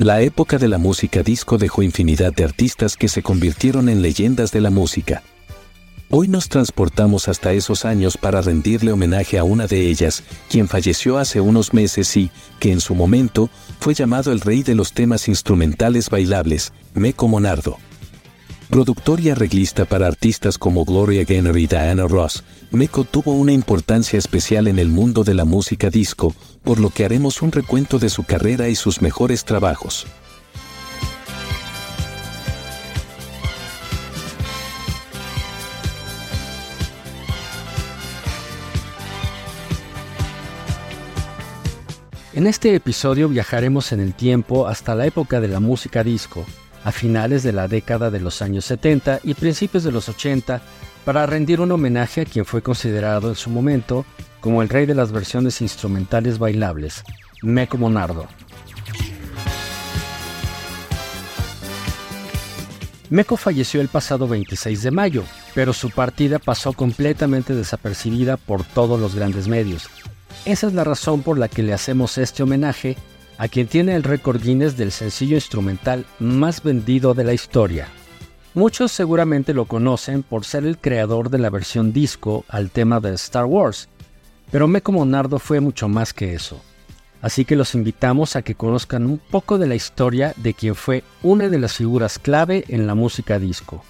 La época de la música disco dejó infinidad de artistas que se convirtieron en leyendas de la música. Hoy nos transportamos hasta esos años para rendirle homenaje a una de ellas, quien falleció hace unos meses y, que en su momento, fue llamado el rey de los temas instrumentales bailables, Meco Monardo. Productor y arreglista para artistas como Gloria Gaynor y Diana Ross, Meco tuvo una importancia especial en el mundo de la música disco, por lo que haremos un recuento de su carrera y sus mejores trabajos. En este episodio viajaremos en el tiempo hasta la época de la música disco, a finales de la década de los años 70 y principios de los 80, para rendir un homenaje a quien fue considerado en su momento como el rey de las versiones instrumentales bailables, Meco Monardo. Meco falleció el pasado 26 de mayo, pero su partida pasó completamente desapercibida por todos los grandes medios, esa es la razón por la que le hacemos este homenaje a quien tiene el récord Guinness del sencillo instrumental más vendido de la historia. Muchos seguramente lo conocen por ser el creador de la versión disco al tema de Star Wars, pero Meco Monardo fue mucho más que eso. Así que los invitamos a que conozcan un poco de la historia de quien fue una de las figuras clave en la música disco.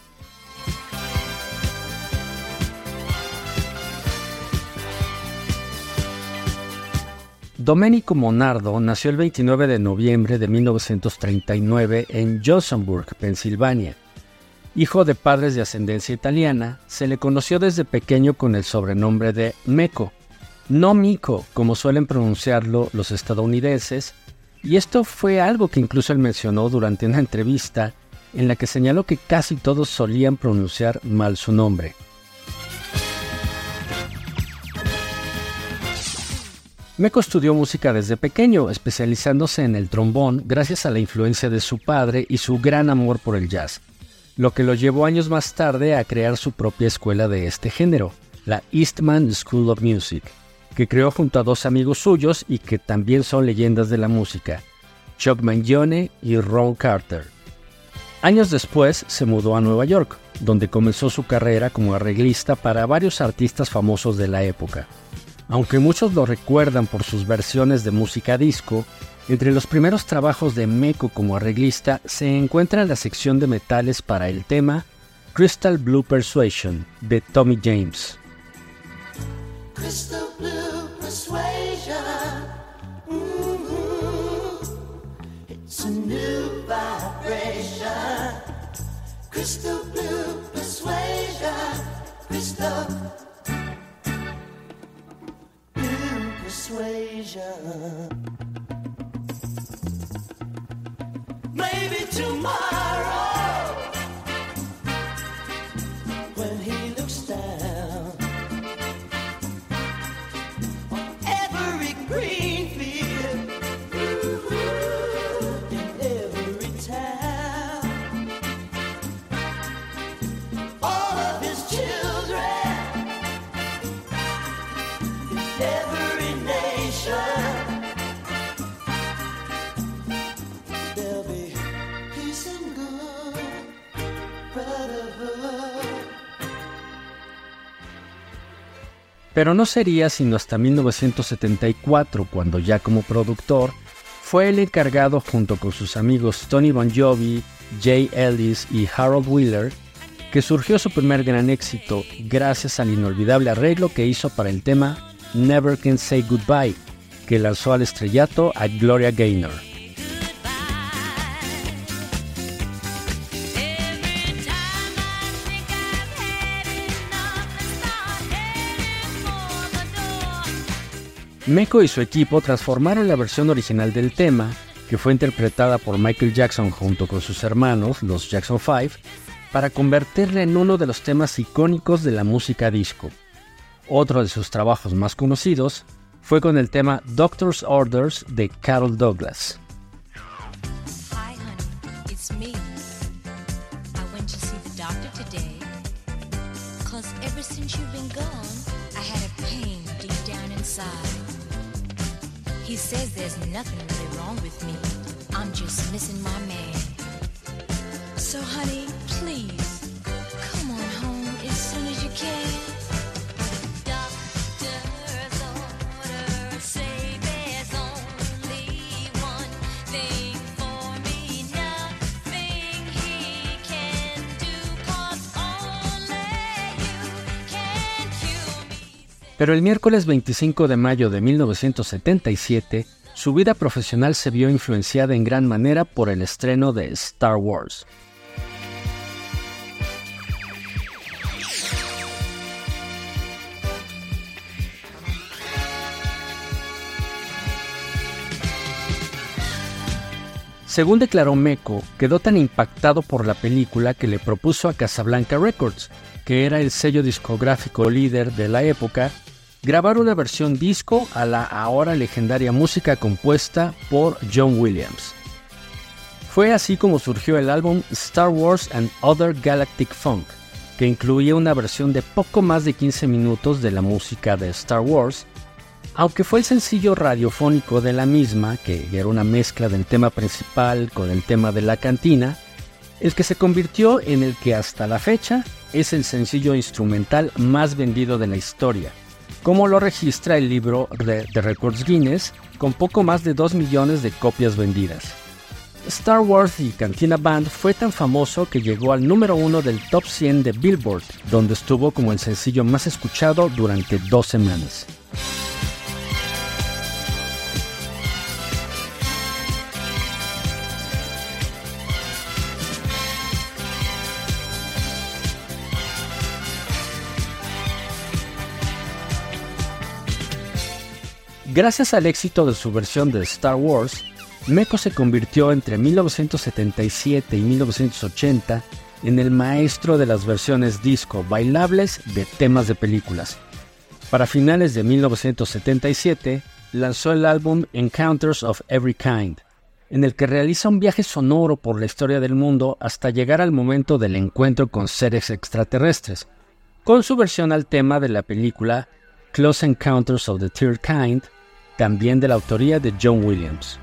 Domenico Monardo nació el 29 de noviembre de 1939 en Johnsonburg, Pensilvania. Hijo de padres de ascendencia italiana, se le conoció desde pequeño con el sobrenombre de Meco, no Mico, como suelen pronunciarlo los estadounidenses, y esto fue algo que incluso él mencionó durante una entrevista en la que señaló que casi todos solían pronunciar mal su nombre. Meco estudió música desde pequeño, especializándose en el trombón gracias a la influencia de su padre y su gran amor por el jazz, lo que lo llevó años más tarde a crear su propia escuela de este género, la Eastman School of Music, que creó junto a dos amigos suyos y que también son leyendas de la música, Chuck Mangione y Ron Carter. Años después se mudó a Nueva York, donde comenzó su carrera como arreglista para varios artistas famosos de la época. Aunque muchos lo recuerdan por sus versiones de música disco, entre los primeros trabajos de Meco como arreglista se encuentra la sección de metales para el tema Crystal Blue Persuasion de Tommy James. Crystal Blue Persuasion. Mm-hmm. It's a new vibration. Crystal Blue Persuasion. Persuasion. Maybe tomorrow. Pero no sería sino hasta 1974 cuando ya como productor fue el encargado junto con sus amigos Tony Bon Jovi, Jay Ellis y Harold Wheeler que surgió su primer gran éxito gracias al inolvidable arreglo que hizo para el tema Never Can Say Goodbye, que lanzó al estrellato a Gloria Gaynor. Meco y su equipo transformaron la versión original del tema, que fue interpretada por Michael Jackson junto con sus hermanos, los Jackson 5, para convertirla en uno de los temas icónicos de la música disco. Otro de sus trabajos más conocidos fue con el tema Doctor's Orders de Carol Douglas. He says there's nothing really wrong with me. I'm just missing my man. So honey, please, come on home as soon as you can. Pero el miércoles 25 de mayo de 1977, su vida profesional se vio influenciada en gran manera por el estreno de Star Wars. Según declaró Meco, quedó tan impactado por la película que le propuso a Casablanca Records, que era el sello discográfico líder de la época, grabar una versión disco a la ahora legendaria música compuesta por John Williams. Fue así como surgió el álbum Star Wars and Other Galactic Funk, que incluía una versión de poco más de 15 minutos de la música de Star Wars, aunque fue el sencillo radiofónico de la misma, que era una mezcla del tema principal con el tema de la cantina, el que se convirtió en el que hasta la fecha es el sencillo instrumental más vendido de la historia, como lo registra el libro de, Records Guinness, con poco más de 2 millones de copias vendidas. Star Wars y Cantina Band fue tan famoso que llegó al número uno del top 100 de Billboard, donde estuvo como el sencillo más escuchado durante dos semanas. Gracias al éxito de su versión de Star Wars, Meko se convirtió entre 1977 y 1980 en el maestro de las versiones disco bailables de temas de películas. Para finales de 1977, lanzó el álbum Encounters of Every Kind, en el que realiza un viaje sonoro por la historia del mundo hasta llegar al momento del encuentro con seres extraterrestres, con su versión al tema de la película Close Encounters of the Third Kind, también de la autoría de John Williams.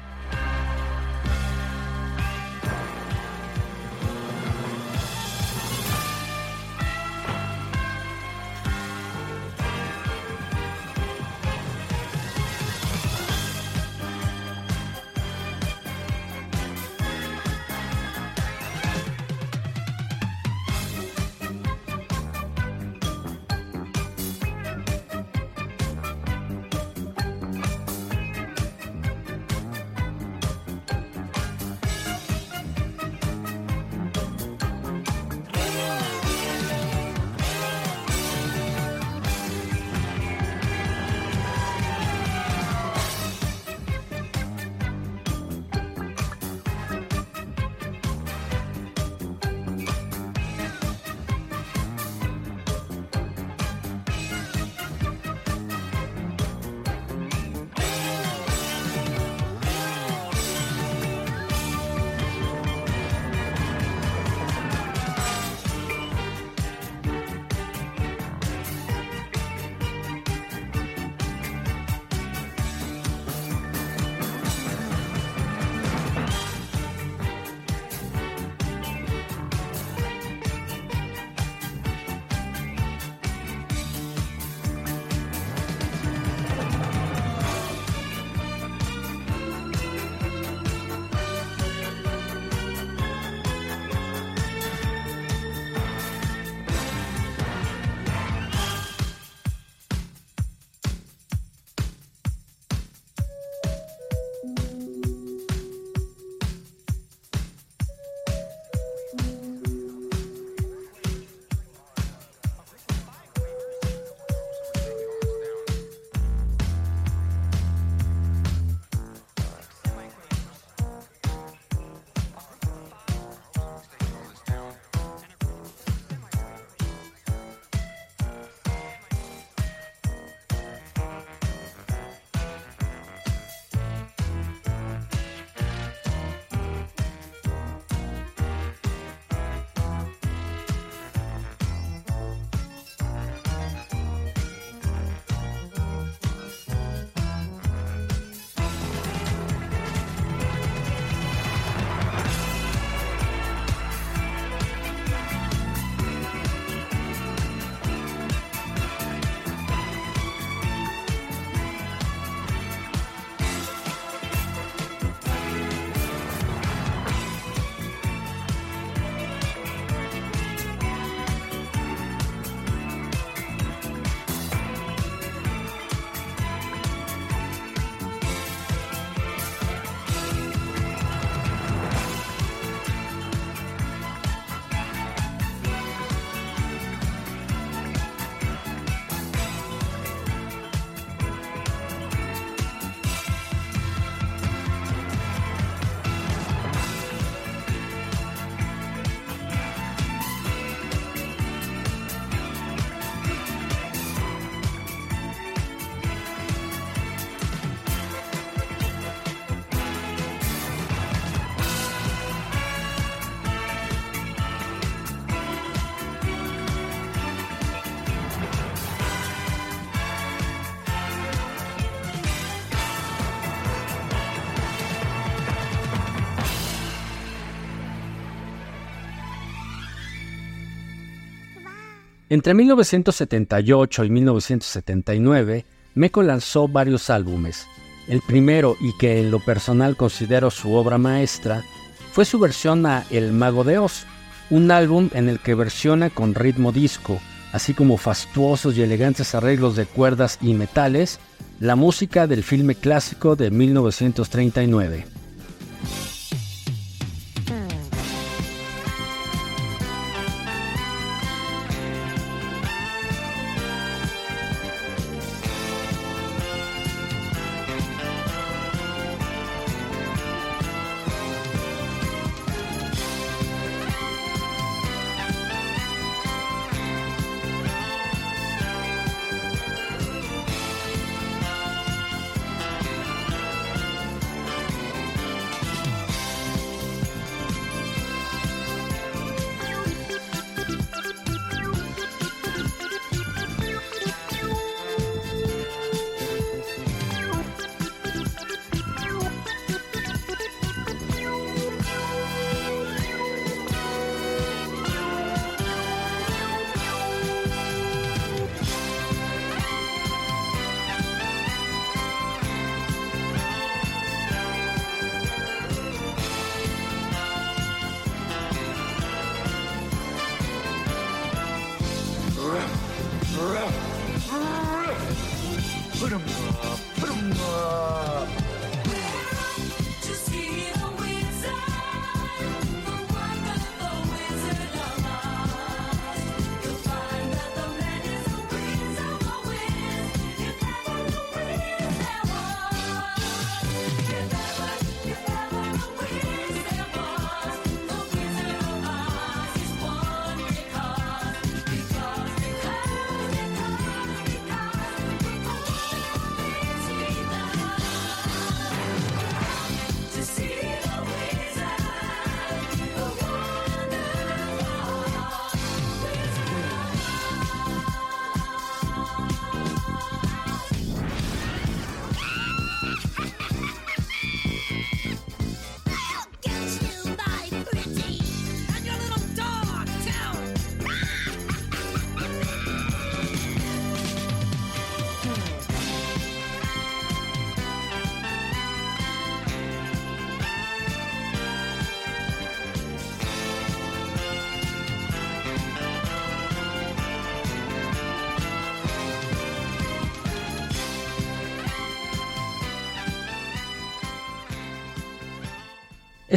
Entre 1978 y 1979, Meco lanzó varios álbumes. El primero, y que en lo personal considero su obra maestra, fue su versión a El Mago de Oz, un álbum en el que versiona con ritmo disco, así como fastuosos y elegantes arreglos de cuerdas y metales, la música del filme clásico de 1939.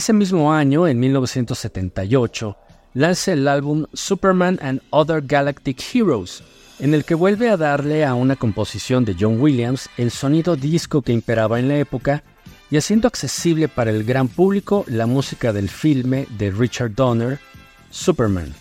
Ese mismo año, en 1978, lanza el álbum Superman and Other Galactic Heroes, en el que vuelve a darle a una composición de John Williams el sonido disco que imperaba en la época y haciendo accesible para el gran público la música del filme de Richard Donner, Superman.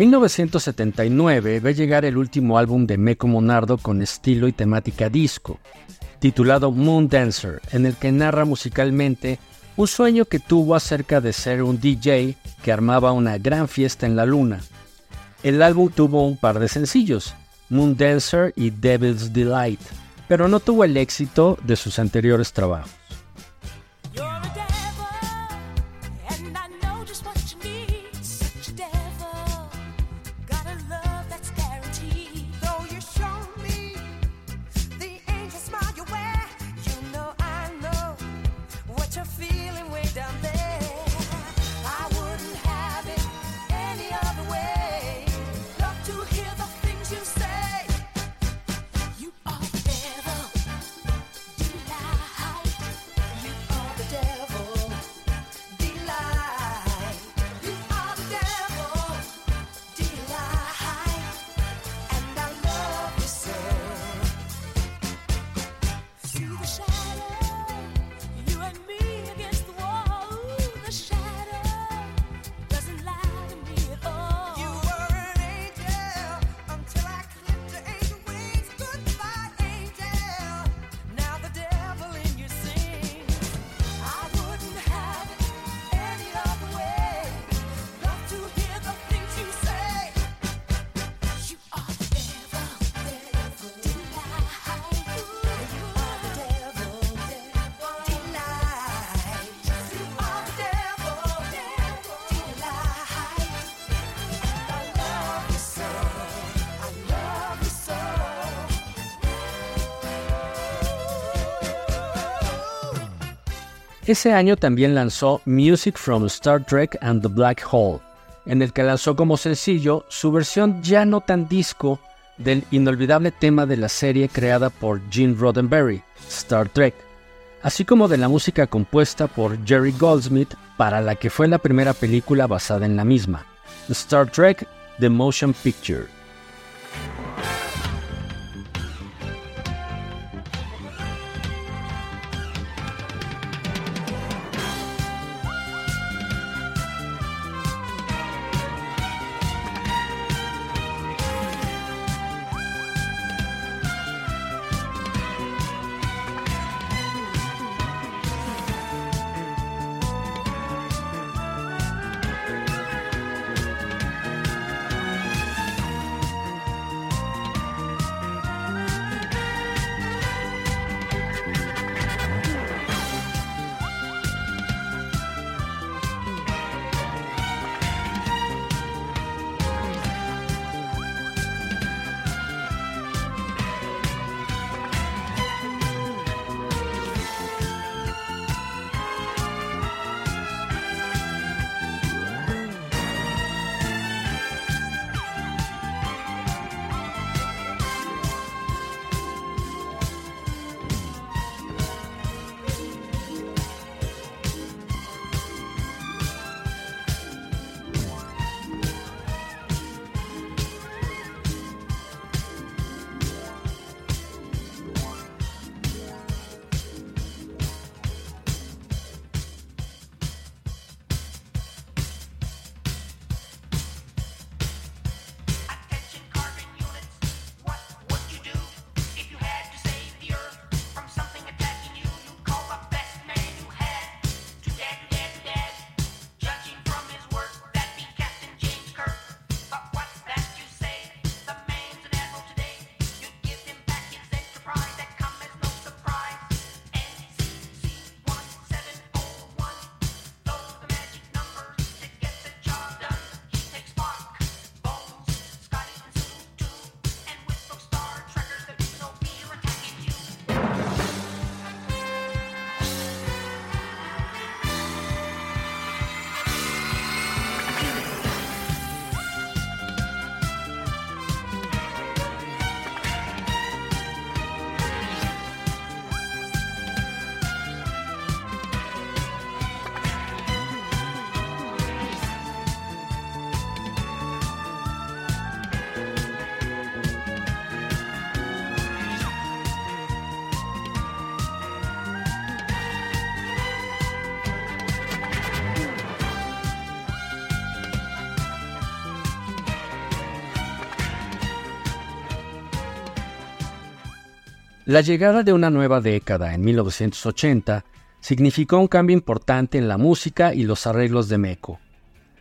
1979 ve llegar el último álbum de Meco Monardo con estilo y temática disco, titulado Moon Dancer, en el que narra musicalmente un sueño que tuvo acerca de ser un DJ que armaba una gran fiesta en la luna. El álbum tuvo un par de sencillos, Moon Dancer y Devil's Delight, pero no tuvo el éxito de sus anteriores trabajos. Ese año también lanzó Music from Star Trek and the Black Hole, en el que lanzó como sencillo su versión ya no tan disco del inolvidable tema de la serie creada por Gene Roddenberry, Star Trek, así como de la música compuesta por Jerry Goldsmith para la que fue la primera película basada en la misma, Star Trek The Motion Picture. La llegada de una nueva década en 1980 significó un cambio importante en la música y los arreglos de Meko.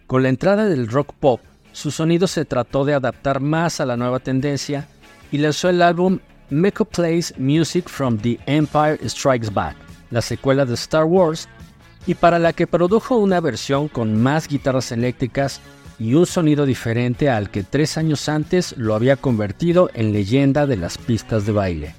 Con la entrada del rock pop, su sonido se trató de adaptar más a la nueva tendencia y lanzó el álbum Meko Plays Music from the Empire Strikes Back, la secuela de Star Wars, y para la que produjo una versión con más guitarras eléctricas y un sonido diferente al que tres años antes lo había convertido en leyenda de las pistas de baile.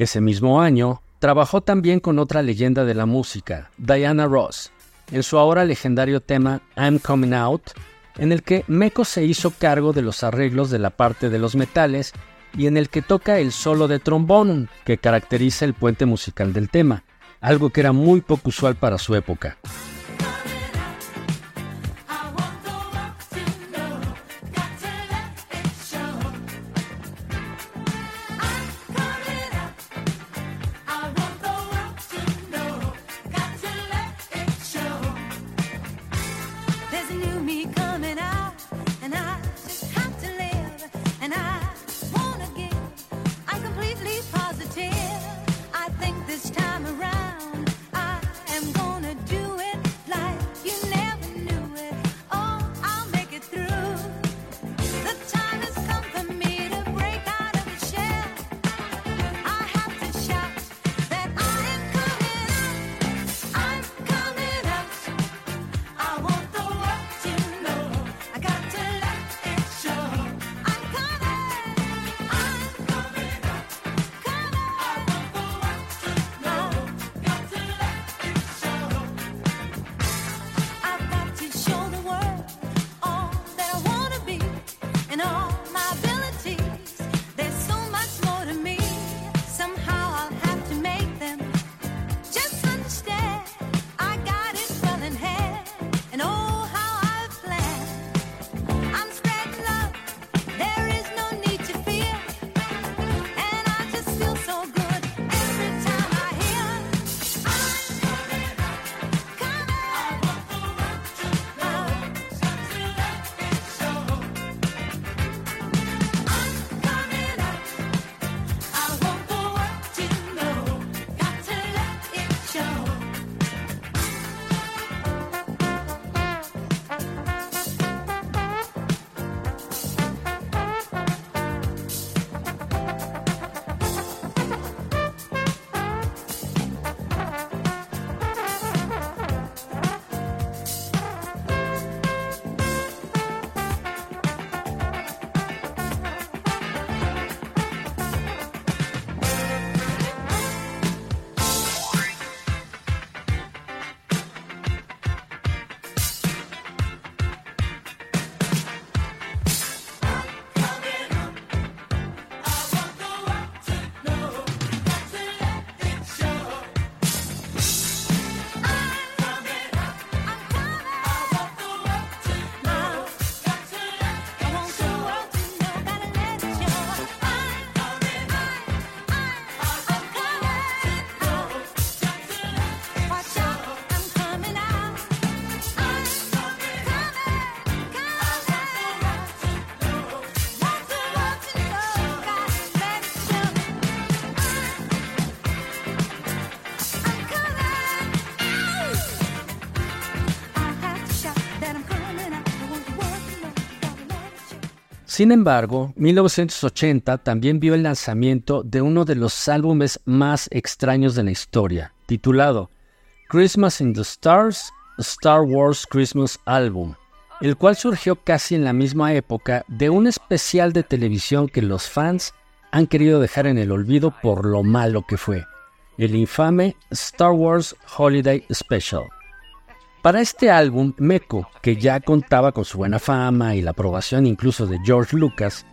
Ese mismo año, trabajó también con otra leyenda de la música, Diana Ross, en su ahora legendario tema I'm Coming Out, en el que Meko se hizo cargo de los arreglos de la parte de los metales y en el que toca el solo de trombón que caracteriza el puente musical del tema, algo que era muy poco usual para su época. Sin embargo, 1980 también vio el lanzamiento de uno de los álbumes más extraños de la historia, titulado Christmas in the Stars, Star Wars Christmas Album, el cual surgió casi en la misma época de un especial de televisión que los fans han querido dejar en el olvido por lo malo que fue, el infame Star Wars Holiday Special. Para este álbum, Meko, que ya contaba con su buena fama y la aprobación incluso de George Lucas,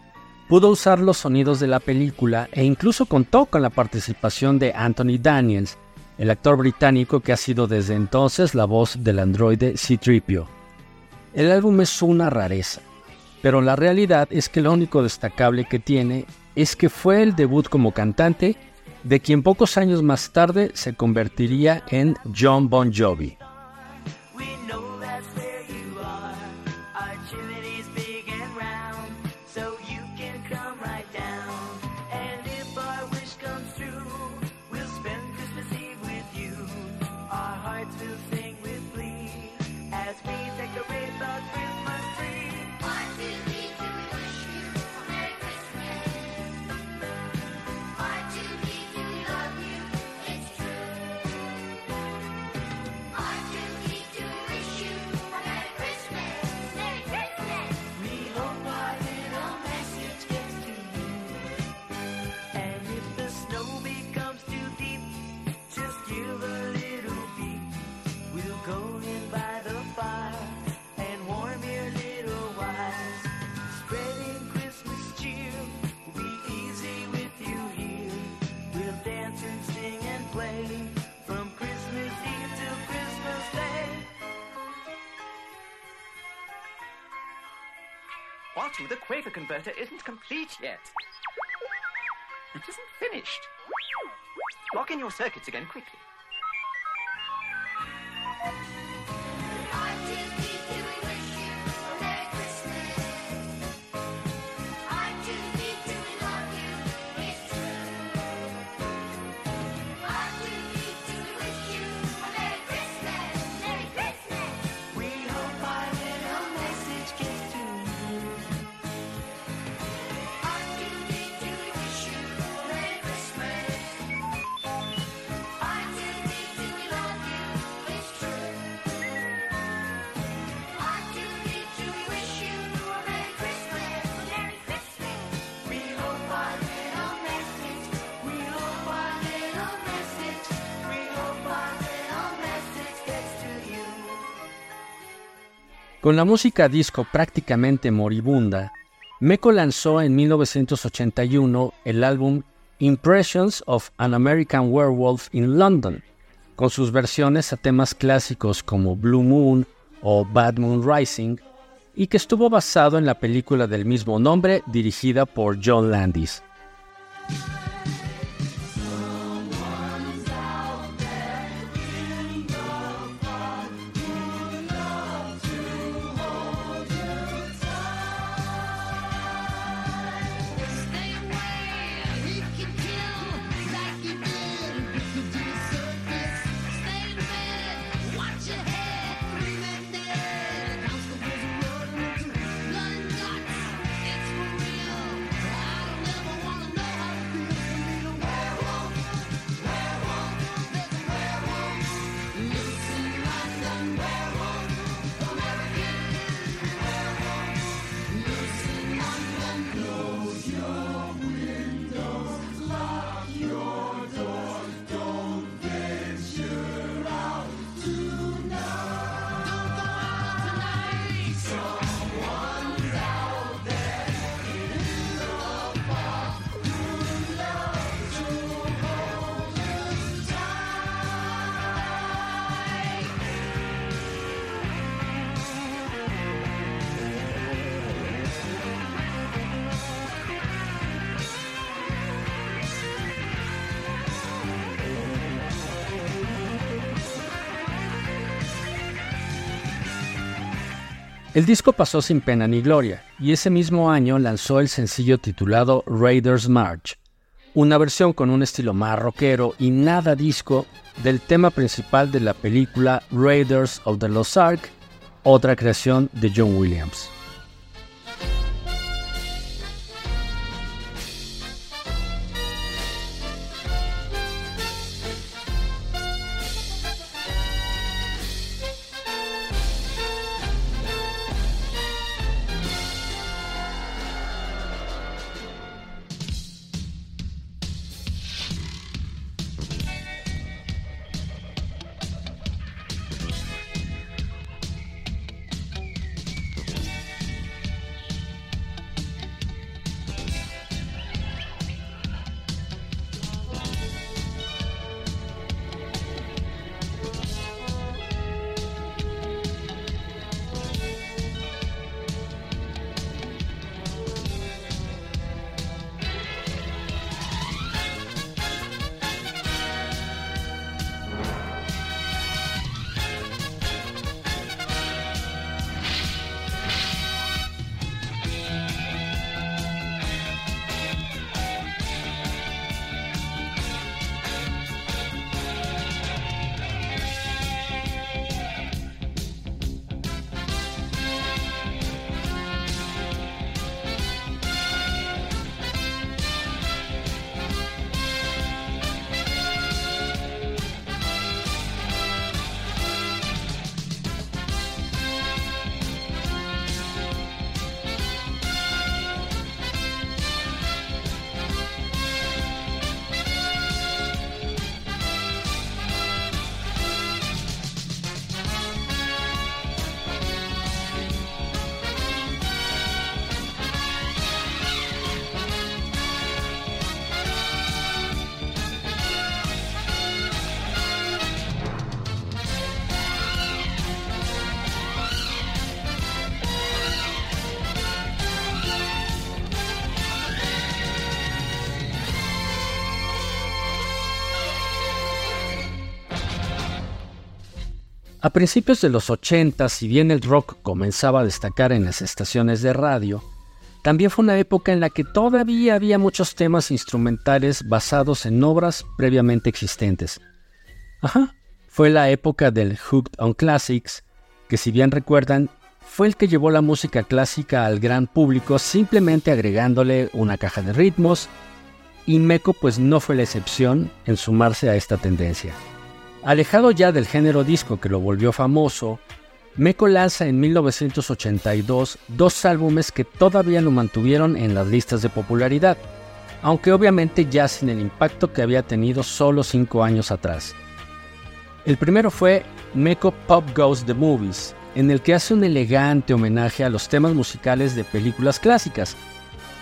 pudo usar los sonidos de la película e incluso contó con la participación de Anthony Daniels, el actor británico que ha sido desde entonces la voz del androide C-Tripio. El álbum es una rareza, pero la realidad es que lo único destacable que tiene es que fue el debut como cantante de quien pocos años más tarde se convertiría en John Bon Jovi. The Quaker converter isn't complete yet. It isn't finished. Lock in your circuits again quickly. Con la música disco prácticamente moribunda, Meko lanzó en 1981 el álbum Impressions of an American Werewolf in London, con sus versiones a temas clásicos como Blue Moon o Bad Moon Rising, y que estuvo basado en la película del mismo nombre dirigida por John Landis. El disco pasó sin pena ni gloria, y ese mismo año lanzó el sencillo titulado Raiders March, una versión con un estilo más rockero y nada disco del tema principal de la película Raiders of the Lost Ark, otra creación de John Williams. A principios de los 80, si bien el rock comenzaba a destacar en las estaciones de radio, también fue una época en la que todavía había muchos temas instrumentales basados en obras previamente existentes. Ajá, fue la época del Hooked on Classics, que si bien recuerdan, fue el que llevó la música clásica al gran público simplemente agregándole una caja de ritmos, y Meco pues no fue la excepción en sumarse a esta tendencia. Alejado ya del género disco que lo volvió famoso, Meco lanza en 1982 dos álbumes que todavía lo mantuvieron en las listas de popularidad, aunque obviamente ya sin el impacto que había tenido solo cinco años atrás. El primero fue Meco Pop Goes the Movies, en el que hace un elegante homenaje a los temas musicales de películas clásicas,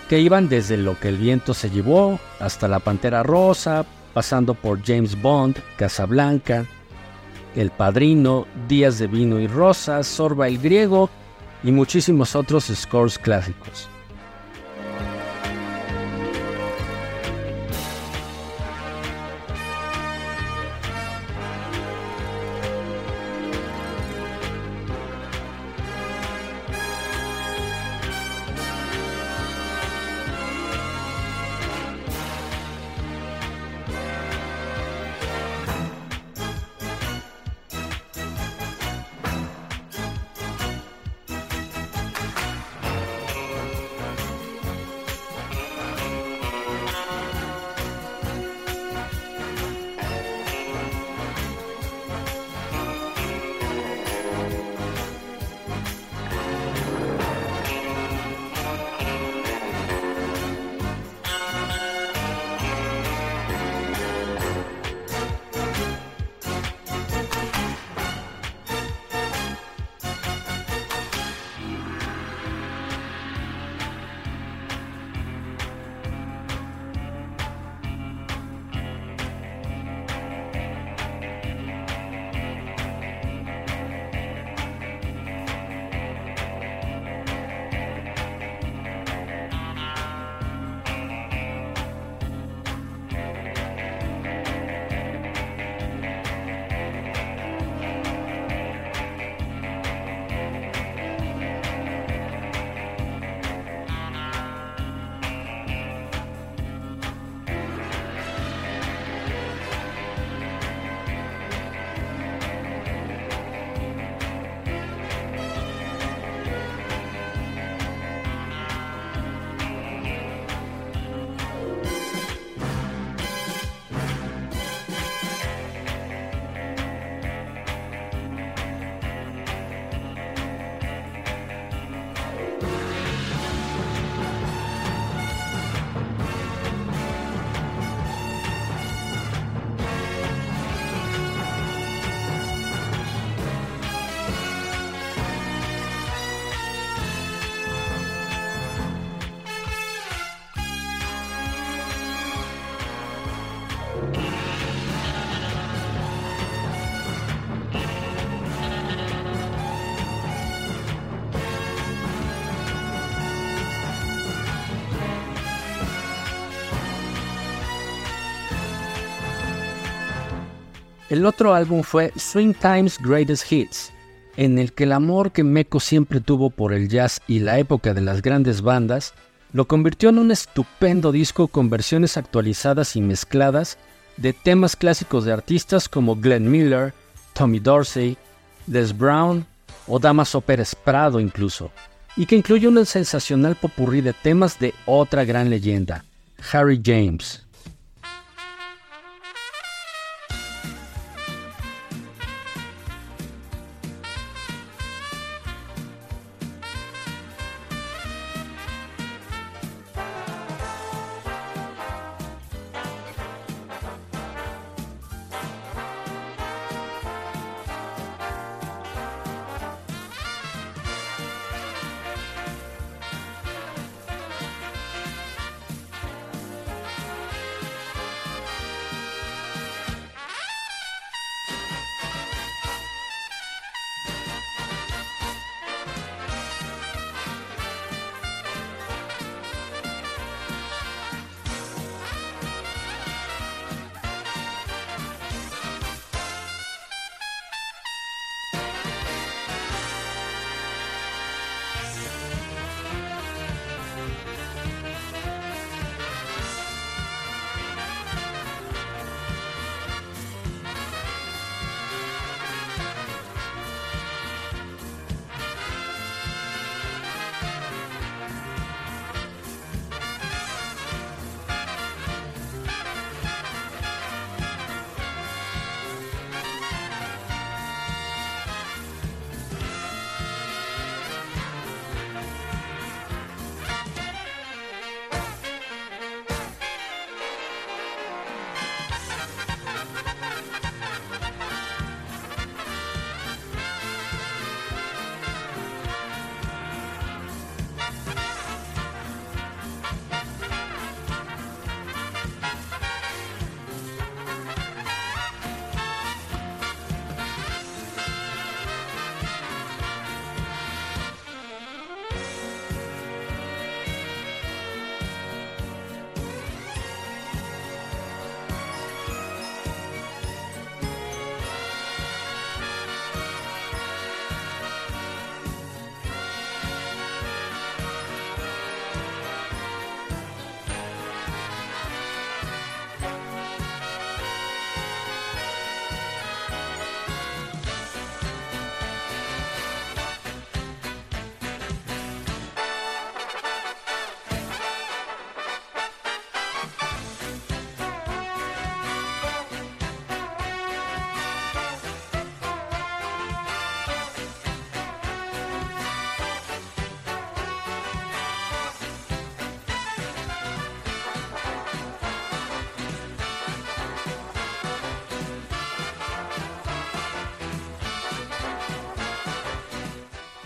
que iban desde Lo que el viento se llevó hasta La Pantera Rosa, pasando por James Bond, Casablanca, el Padrino, Días de Vino y Rosas, Sorba el Griego y muchísimos otros scores clásicos. El otro álbum fue Swing Time's Greatest Hits, en el que el amor que Meko siempre tuvo por el jazz y la época de las grandes bandas lo convirtió en un estupendo disco con versiones actualizadas y mezcladas de temas clásicos de artistas como Glenn Miller, Tommy Dorsey, Les Brown o Damaso Pérez Prado incluso, y que incluye un sensacional popurrí de temas de otra gran leyenda, Harry James.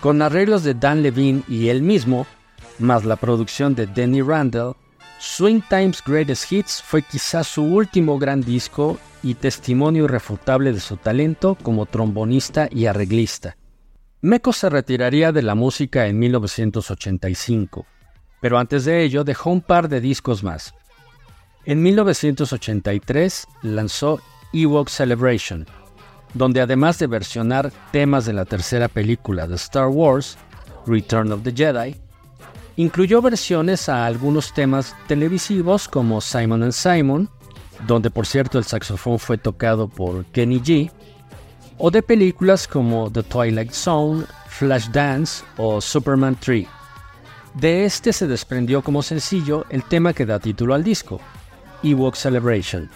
Con arreglos de Dan Levine y él mismo, más la producción de Denny Randall, Swing Time's Greatest Hits fue quizás su último gran disco y testimonio irrefutable de su talento como trombonista y arreglista. Meko se retiraría de la música en 1985, pero antes de ello dejó un par de discos más. En 1983 lanzó Ewok Celebration, donde además de versionar temas de la tercera película de Star Wars, Return of the Jedi, incluyó versiones a algunos temas televisivos como Simon Simon, donde por cierto el saxofón fue tocado por Kenny G, o de películas como The Twilight Zone, Flashdance o Superman 3. De este se desprendió como sencillo el tema que da título al disco, Ewok Celebration.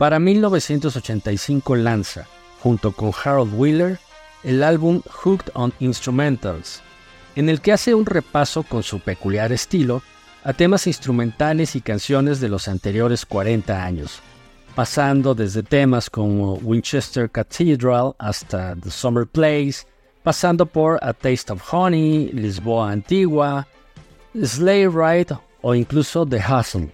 Para 1985 lanza, junto con Harold Wheeler, el álbum Hooked on Instrumentals, en el que hace un repaso con su peculiar estilo a temas instrumentales y canciones de los anteriores 40 años, pasando desde temas como Winchester Cathedral hasta The Summer Place, pasando por A Taste of Honey, Lisboa Antigua, Sleigh Ride o incluso The Hustle.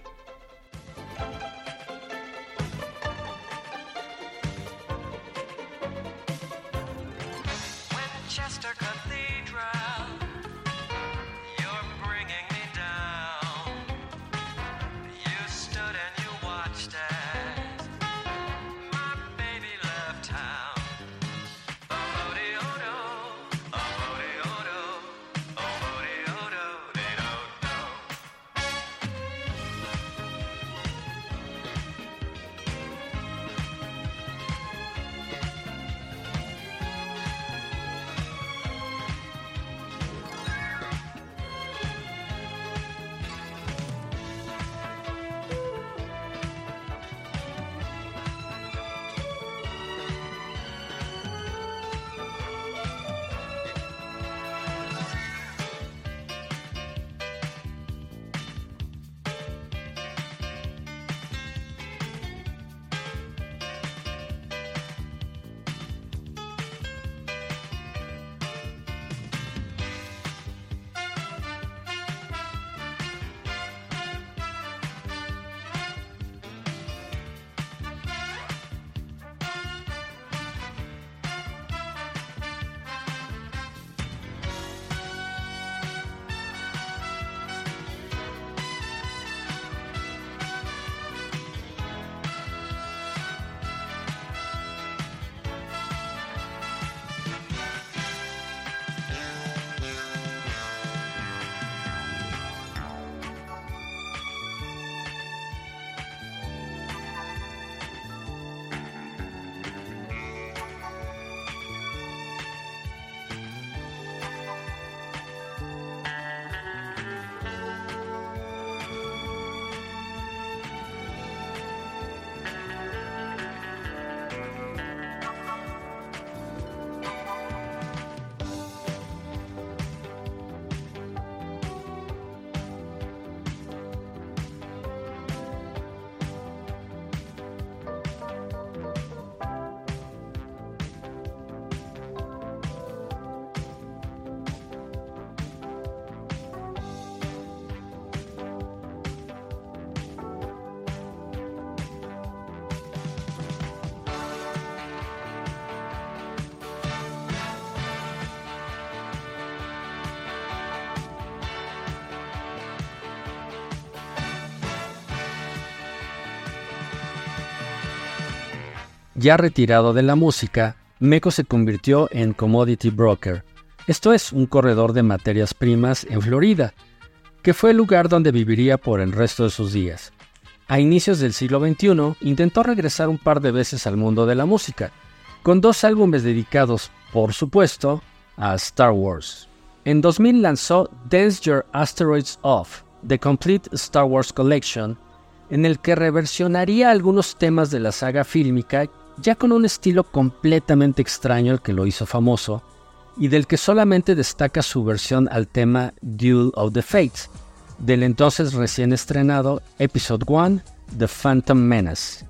Ya retirado de la música, Meco se convirtió en commodity broker, esto es, un corredor de materias primas en Florida, que fue el lugar donde viviría por el resto de sus días. A inicios del siglo XXI intentó regresar un par de veces al mundo de la música, con dos álbumes dedicados, por supuesto, a Star Wars. En 2000 lanzó Dance Your Asteroids Off, The Complete Star Wars Collection, en el que reversionaría algunos temas de la saga fílmica ya con un estilo completamente extraño al que lo hizo famoso, y del que solamente destaca su versión al tema Duel of the Fates, del entonces recién estrenado Episode 1, The Phantom Menace.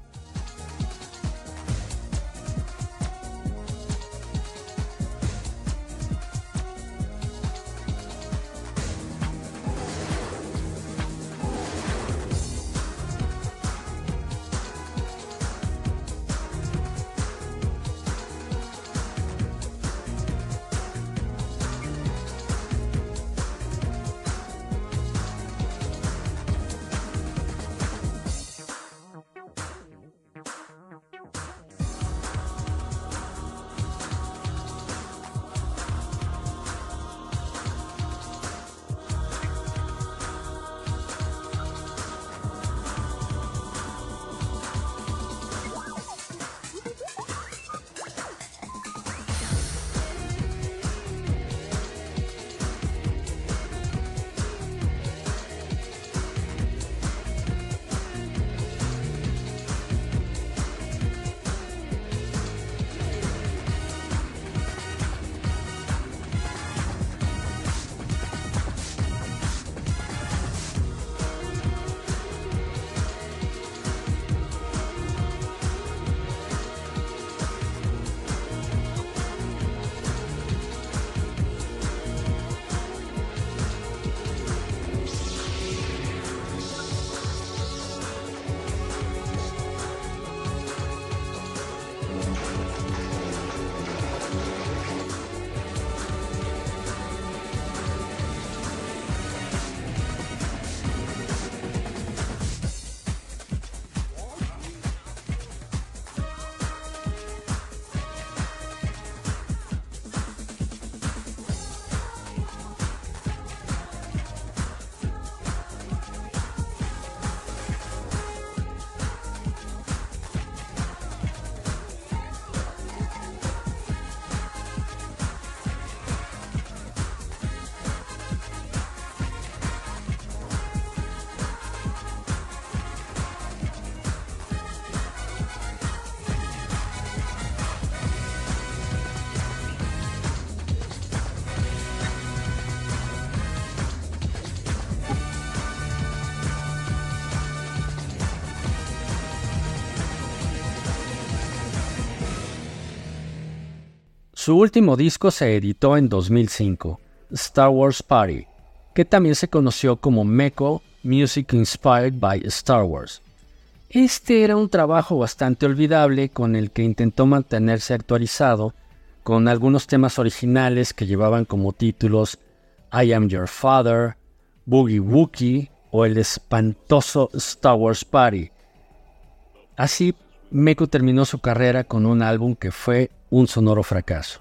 Su último disco se editó en 2005, Star Wars Party, que también se conoció como Meco Music Inspired by Star Wars. Este era un trabajo bastante olvidable con el que intentó mantenerse actualizado, con algunos temas originales que llevaban como títulos I Am Your Father, Boogie Wookie o el espantoso Star Wars Party. Así, Meco terminó su carrera con un álbum que fue un sonoro fracaso.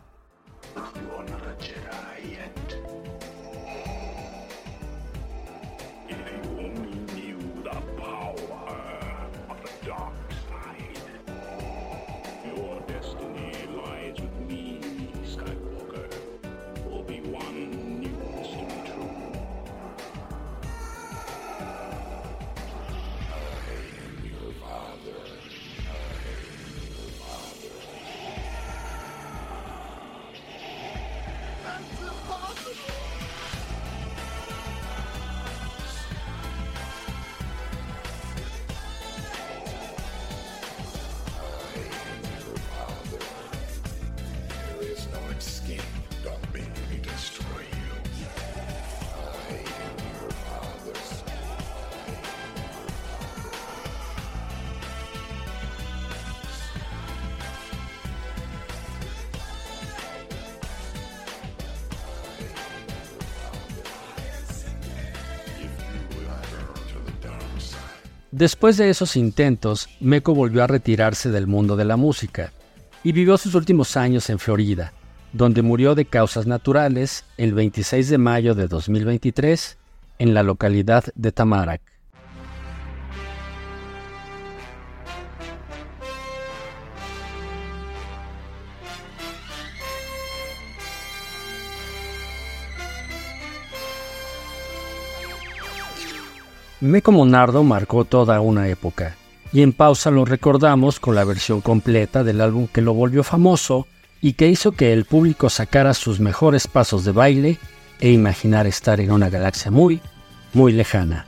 Después de esos intentos, Meco volvió a retirarse del mundo de la música y vivió sus últimos años en Florida, donde murió de causas naturales el 26 de mayo de 2023 en la localidad de Tamarack. Meco Monardo marcó toda una época, y en pausa lo recordamos con la versión completa del álbum que lo volvió famoso y que hizo que el público sacara sus mejores pasos de baile e imaginar estar en una galaxia muy, muy lejana.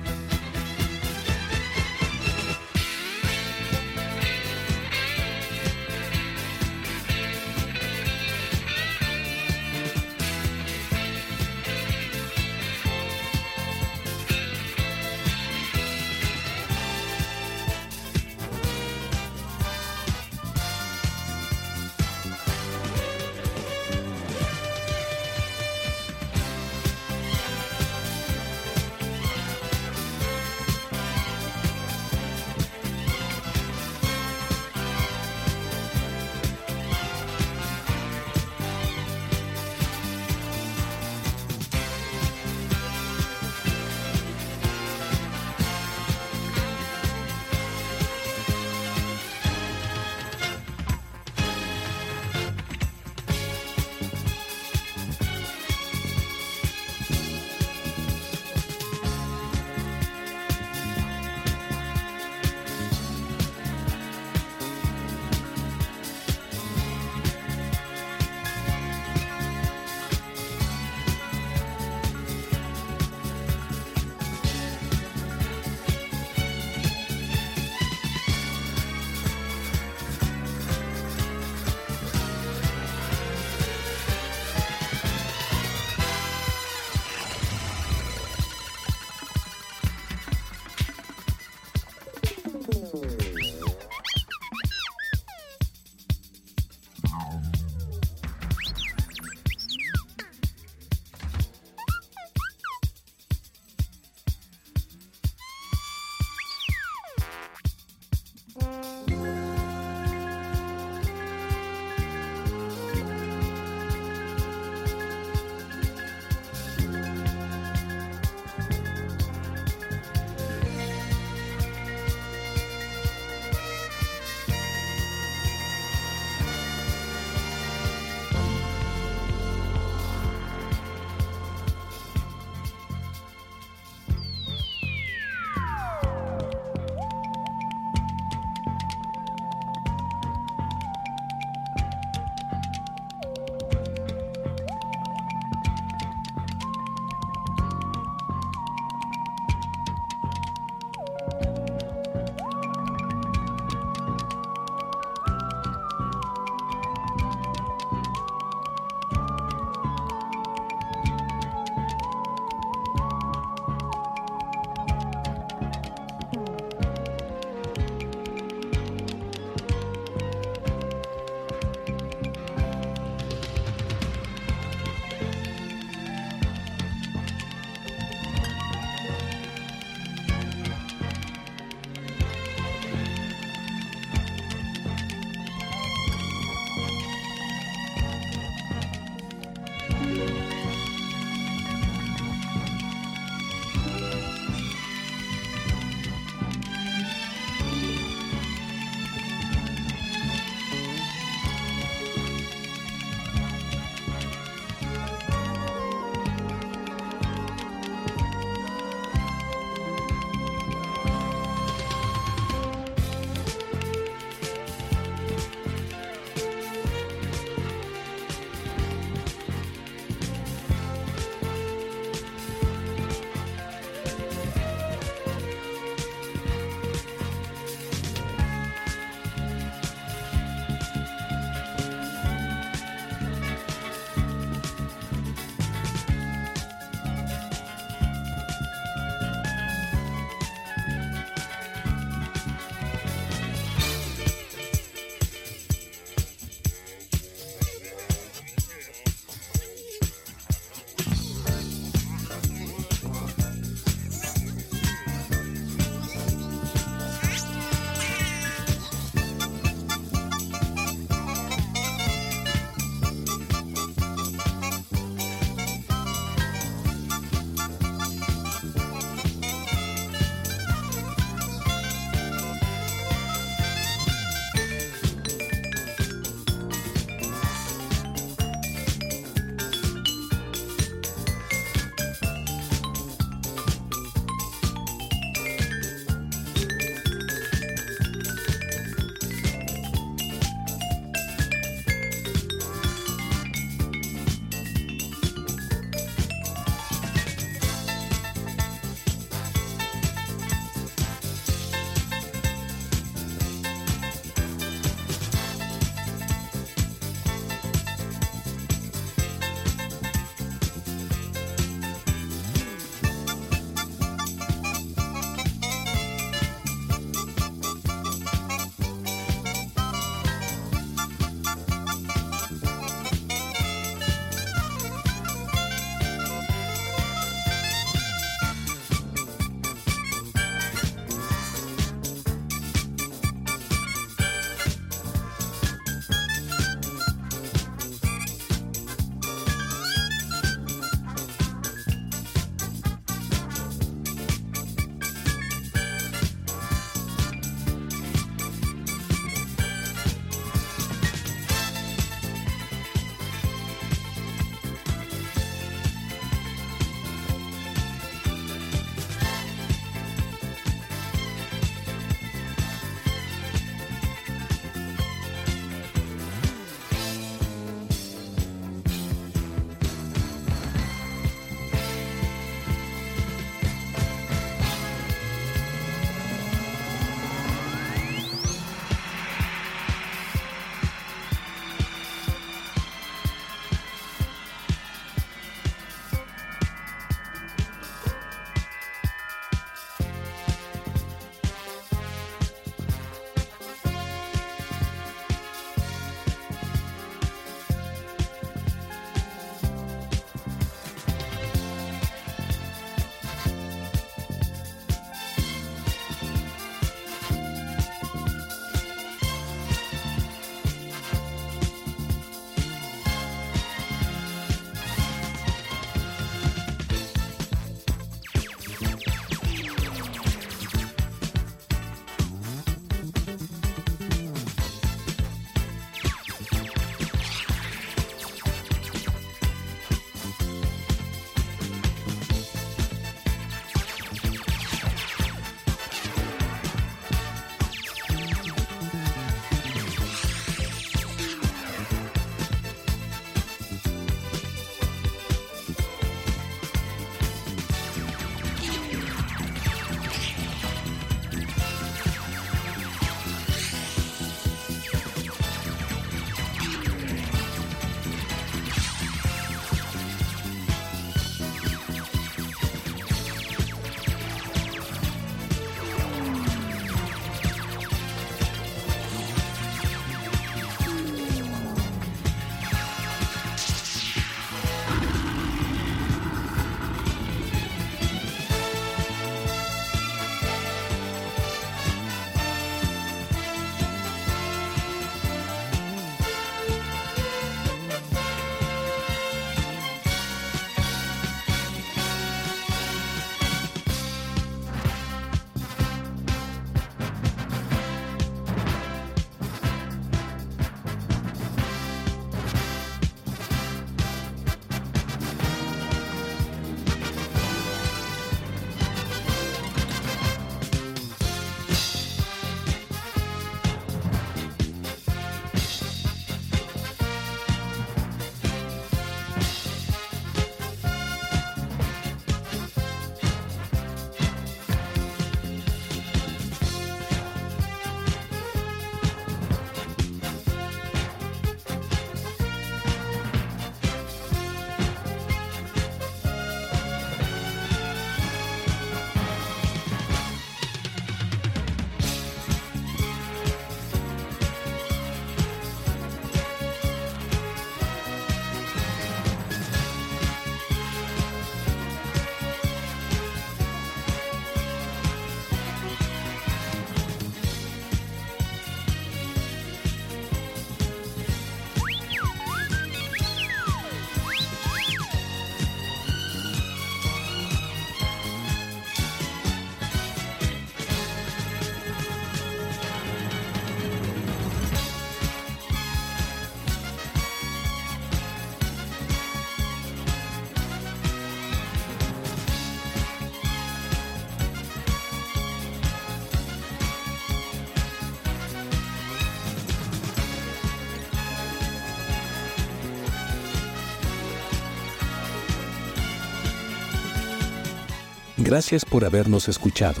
Gracias por habernos escuchado.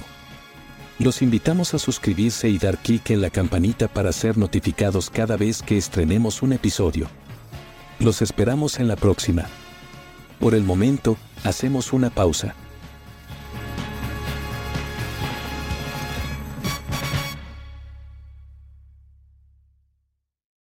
Los invitamos a suscribirse y dar clic en la campanita para ser notificados cada vez que estrenemos un episodio. Los esperamos en la próxima. Por el momento, hacemos una pausa.